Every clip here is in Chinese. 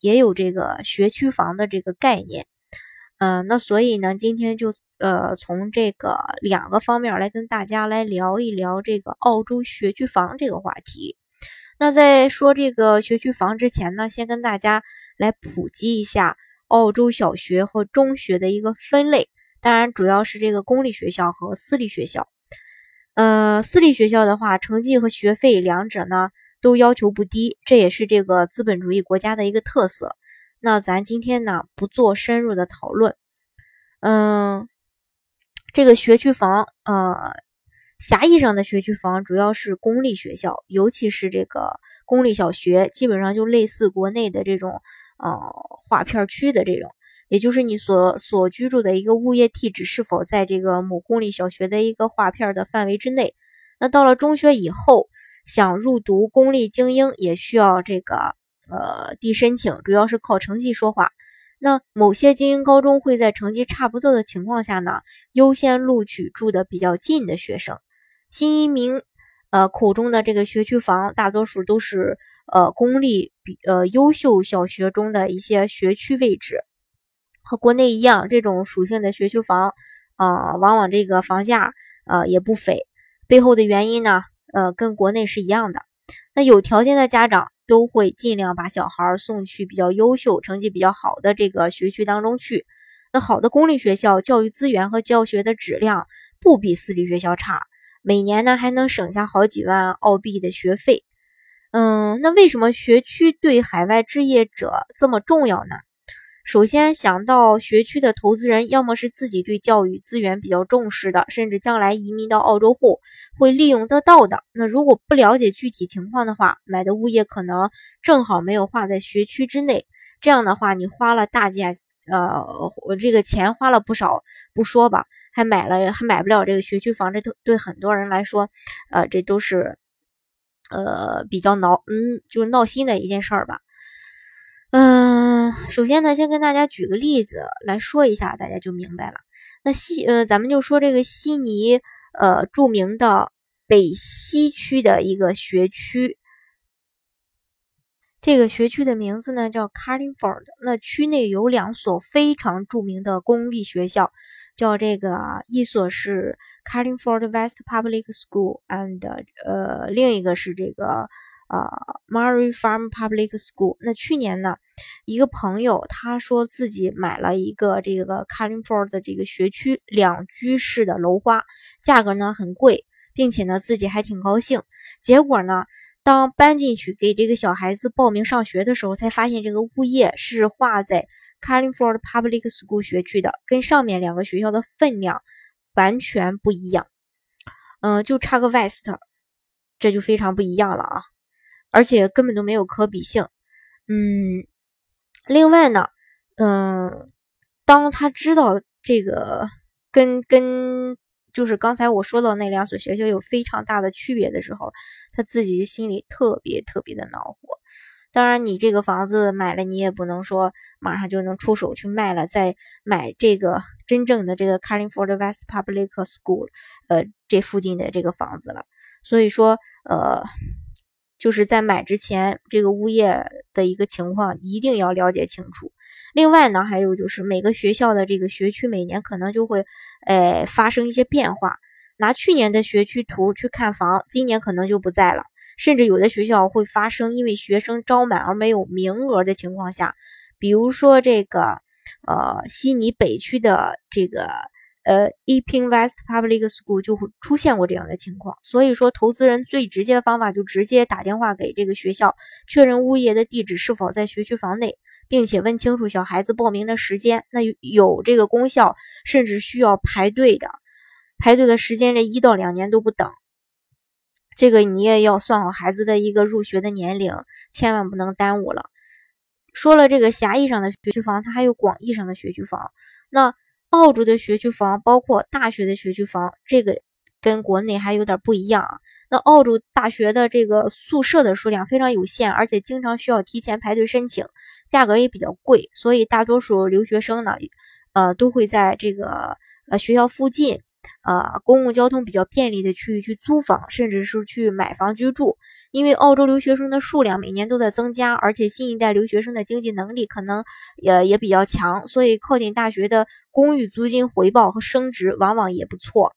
也有这个学区房的这个概念，嗯，那所以呢，今天就呃从这个两个方面来跟大家来聊一聊这个澳洲学区房这个话题。那在说这个学区房之前呢，先跟大家来普及一下澳洲小学和中学的一个分类，当然主要是这个公立学校和私立学校。呃，私立学校的话，成绩和学费两者呢。都要求不低，这也是这个资本主义国家的一个特色。那咱今天呢不做深入的讨论。嗯，这个学区房，呃，狭义上的学区房主要是公立学校，尤其是这个公立小学，基本上就类似国内的这种呃划片区的这种，也就是你所所居住的一个物业地址是否在这个某公立小学的一个划片的范围之内。那到了中学以后。想入读公立精英也需要这个呃递申请，主要是靠成绩说话。那某些精英高中会在成绩差不多的情况下呢，优先录取住的比较近的学生。新移民呃口中的这个学区房，大多数都是呃公立比呃优秀小学中的一些学区位置。和国内一样，这种属性的学区房啊，往往这个房价呃也不菲。背后的原因呢？呃，跟国内是一样的。那有条件的家长都会尽量把小孩送去比较优秀、成绩比较好的这个学区当中去。那好的公立学校，教育资源和教学的质量不比私立学校差，每年呢还能省下好几万澳币的学费。嗯，那为什么学区对海外置业者这么重要呢？首先想到学区的投资人，要么是自己对教育资源比较重视的，甚至将来移民到澳洲后会利用得到的。那如果不了解具体情况的话，买的物业可能正好没有划在学区之内。这样的话，你花了大价，呃，我这个钱花了不少不说吧，还买了还买不了这个学区房，这都对很多人来说，呃，这都是呃比较闹，嗯，就是闹心的一件事儿吧。首先呢，先跟大家举个例子来说一下，大家就明白了。那西，呃，咱们就说这个悉尼，呃，著名的北西区的一个学区，这个学区的名字呢叫 Carlingford。那区内有两所非常著名的公立学校，叫这个一所是 Carlingford West Public School，and 呃，另一个是这个呃 Murray Farm Public School。那去年呢？一个朋友他说自己买了一个这个 Califord 的这个学区两居室的楼花，价格呢很贵，并且呢自己还挺高兴。结果呢，当搬进去给这个小孩子报名上学的时候，才发现这个物业是划在 Califord Public School 学区的，跟上面两个学校的分量完全不一样。嗯，就差个 West，这就非常不一样了啊！而且根本都没有可比性。嗯。另外呢，嗯，当他知道这个跟跟就是刚才我说到那两所学校有非常大的区别的时候，他自己心里特别特别的恼火。当然，你这个房子买了，你也不能说马上就能出手去卖了，再买这个真正的这个 Carlingford West Public School，呃，这附近的这个房子了。所以说，呃。就是在买之前，这个物业的一个情况一定要了解清楚。另外呢，还有就是每个学校的这个学区每年可能就会，呃，发生一些变化。拿去年的学区图去看房，今年可能就不在了。甚至有的学校会发生因为学生招满而没有名额的情况下，比如说这个，呃，悉尼北区的这个。呃，Epping West Public School 就会出现过这样的情况，所以说投资人最直接的方法就直接打电话给这个学校，确认物业的地址是否在学区房内，并且问清楚小孩子报名的时间。那有有这个功效，甚至需要排队的，排队的时间这一到两年都不等。这个你也要算好孩子的一个入学的年龄，千万不能耽误了。说了这个狭义上的学区房，它还有广义上的学区房。那澳洲的学区房包括大学的学区房，这个跟国内还有点不一样啊。那澳洲大学的这个宿舍的数量非常有限，而且经常需要提前排队申请，价格也比较贵，所以大多数留学生呢，呃，都会在这个呃学校附近，呃，公共交通比较便利的区域去租房，甚至是去买房居住。因为澳洲留学生的数量每年都在增加，而且新一代留学生的经济能力可能也也比较强，所以靠近大学的公寓租金回报和升值往往也不错。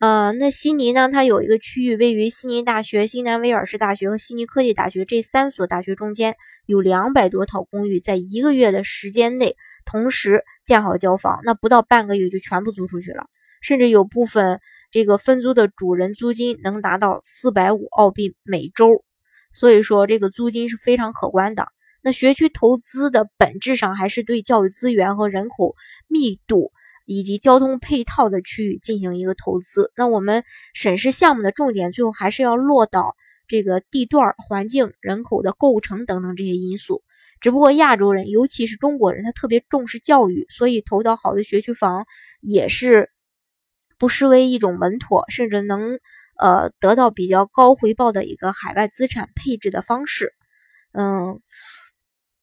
呃，那悉尼呢？它有一个区域位于悉尼大学、新南威尔士大学和悉尼科技大学这三所大学中间，有两百多套公寓，在一个月的时间内同时建好交房，那不到半个月就全部租出去了，甚至有部分。这个分租的主人租金能达到四百五澳币每周，所以说这个租金是非常可观的。那学区投资的本质上还是对教育资源和人口密度以及交通配套的区域进行一个投资。那我们审视项目的重点，最后还是要落到这个地段、环境、人口的构成等等这些因素。只不过亚洲人，尤其是中国人，他特别重视教育，所以投到好的学区房也是。不失为一种稳妥，甚至能呃得到比较高回报的一个海外资产配置的方式。嗯，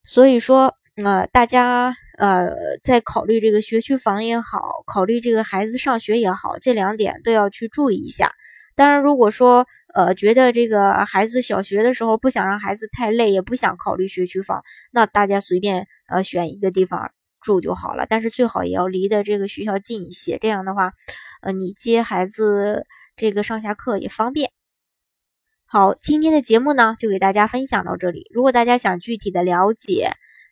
所以说呃大家呃在考虑这个学区房也好，考虑这个孩子上学也好，这两点都要去注意一下。当然，如果说呃觉得这个孩子小学的时候不想让孩子太累，也不想考虑学区房，那大家随便呃选一个地方。住就好了，但是最好也要离的这个学校近一些，这样的话，呃，你接孩子这个上下课也方便。好，今天的节目呢，就给大家分享到这里。如果大家想具体的了解，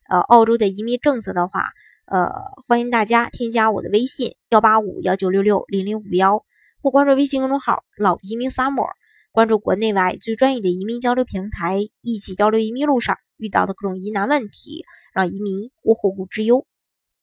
呃，澳洲的移民政策的话，呃，欢迎大家添加我的微信幺八五幺九六六零零五幺，或关注微信公众号“老移民 summer”，关注国内外最专业的移民交流平台，一起交流移民路上遇到的各种疑难问题，让移民无后顾之忧。